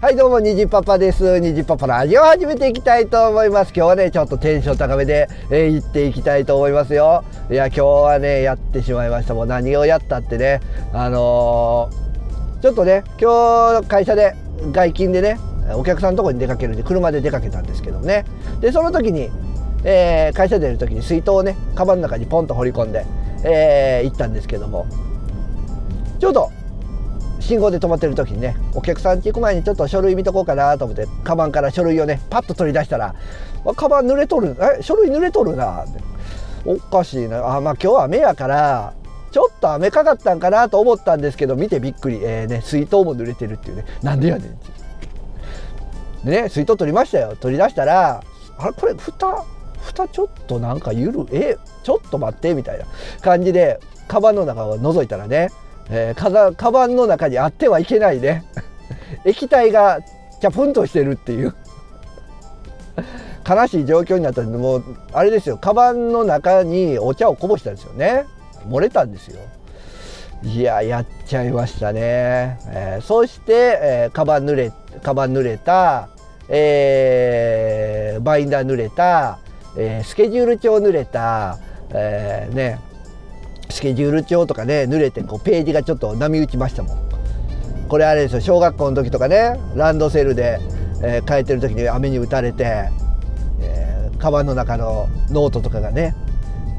はいどうもにじパパです。にじパパラジオ始めていきたいと思います。今日はねちょっとテンション高めで、えー、行っていきたいと思いますよ。いや今日はねやってしまいました。もう何をやったってねあのー、ちょっとね今日会社で外勤でねお客さんのとこに出かけるんで車で出かけたんですけどね。でその時に、えー、会社出る時に水筒をねカバンの中にポンと放り込んで、えー、行ったんですけども。ちょうど信号で止まってる時にねお客さんって行く前にちょっと書類見とこうかなと思ってカバンから書類をねパッと取り出したら「カバン濡れとるえ書類濡れとるな」って。おかしいな。あまあ今日は雨やからちょっと雨かかったんかなと思ったんですけど見てびっくり、えーね、水筒も濡れてるっていうね。なんでやねんって。でね水筒取りましたよ。取り出したらあれこれ蓋蓋ちょっとなんかゆるえちょっと待ってみたいな感じでカバンの中を覗いたらねえー、カバンの中にあってはいけないね。液体がチャプンとしてるっていう。悲しい状況になったんでもうあれですよ。カバンの中にお茶をこぼしたんですよね。漏れたんですよ。いややっちゃいましたね、えー、そして、えー、カバン濡れカバン濡れた、えー、バインダー濡れた、えー、スケジュール帳濡れた、えー、ね。スケジュール帳とかね濡れてこうページがちょっと波打ちましたもん。これあれですよ小学校の時とかねランドセルで、えー、帰ってる時に雨に打たれて、えー、カバンの中のノートとかがね、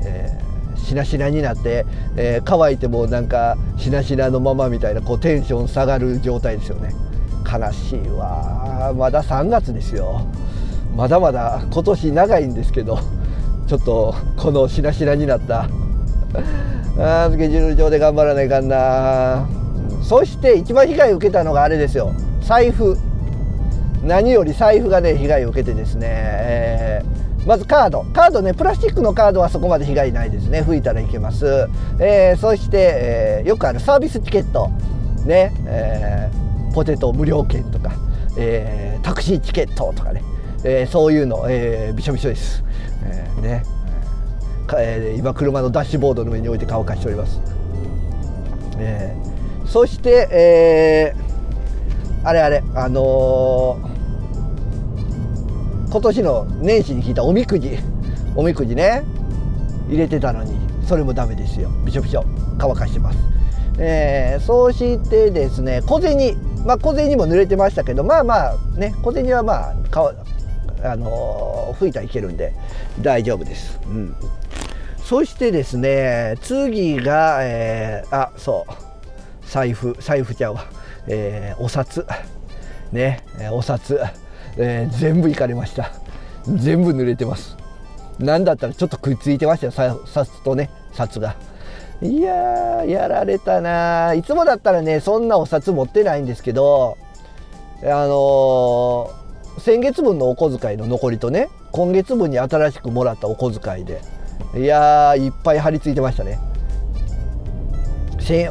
えー、しなしなになって、えー、乾いてもなんかしなしなのままみたいなこうテンション下がる状態ですよね。悲しいわまだ3月ですよ。まだまだ今年長いんですけどちょっとこのしなしなになったあスケジュール上で頑張らないかんな。そして一番被害を受けたのがあれですよ。財布。何より財布がね被害を受けてですね、えー、まずカード。カードねプラスチックのカードはそこまで被害ないですね。拭いたらいけます、えー、そして、えー、よくあるサービスチケット。ね、えー、ポテト無料券とか、えー、タクシーチケットとかね、えー、そういうの、えー、びしょびしょです、えー、ね。えー、今車のダッシュボードの上に置いて乾かしております、えー、そして、えー、あれあれあのー、今年の年始に引いたおみくじおみくじね入れてたのにそれもダメですよ。びしょびしょ乾かしてます、えー、そうしてですね小銭まあ小銭も濡れてましたけどまあまあね小銭はまあかあのー、拭いたらいけるんで大丈夫です、うん、そしてですね次が、えー、あそう。財布財布ちゃうわ、えー、お札。ねお札、えー、全部いかれました。全部濡れてます。何だったらちょっとくっついてましたよ。札とね札が。いややられたないつもだったらねそんなお札持ってないんですけどあのー、先月分のお小遣いの残りとね今月分に新しくもらったお小遣いでいやいっぱい貼り付いてましたね。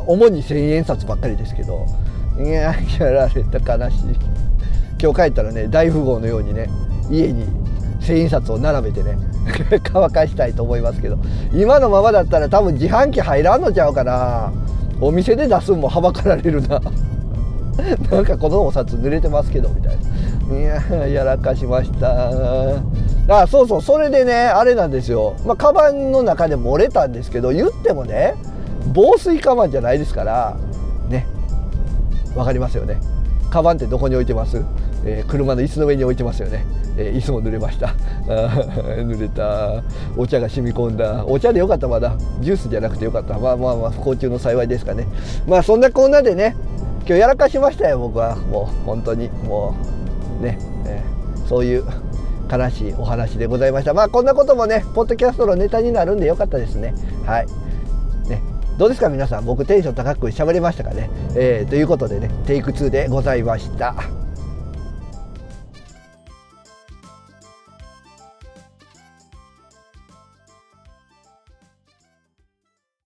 主に千円札ばっかりですけどいややられた悲しい。今日帰ったらね大富豪のようにね家に千円札を並べてね 乾かしたいと思いますけど今のままだったら多分自販機入らんのちゃうかな。お店で出すんもはばかられるな。なんかこのお札濡れてますけどみたいな。いややらかしました。あそうそうそれでねあれなんですよ。まあカバンの中で漏れたんですけど言ってもね防水カバンじゃないですからねわかりますよね。カバンってどこに置いてます、えー、車の椅子の上に置いてますよね、えー、椅子も濡れました。濡れた。お茶が染み込んだ。お茶でよかったまだ。ジュースじゃなくてよかった。まあまあまあ不幸中の幸いですかね。まあそんなこんなでね今日やらかしましたよ僕は。もう本当に。もうね、えー、そういう悲しいお話でございました。まあこんなこともねポッドキャストのネタになるんでよかったですね。はい。ねどうですか皆さん？僕テンション高く喋りましたかね、えー、ということでねテイク2でございました。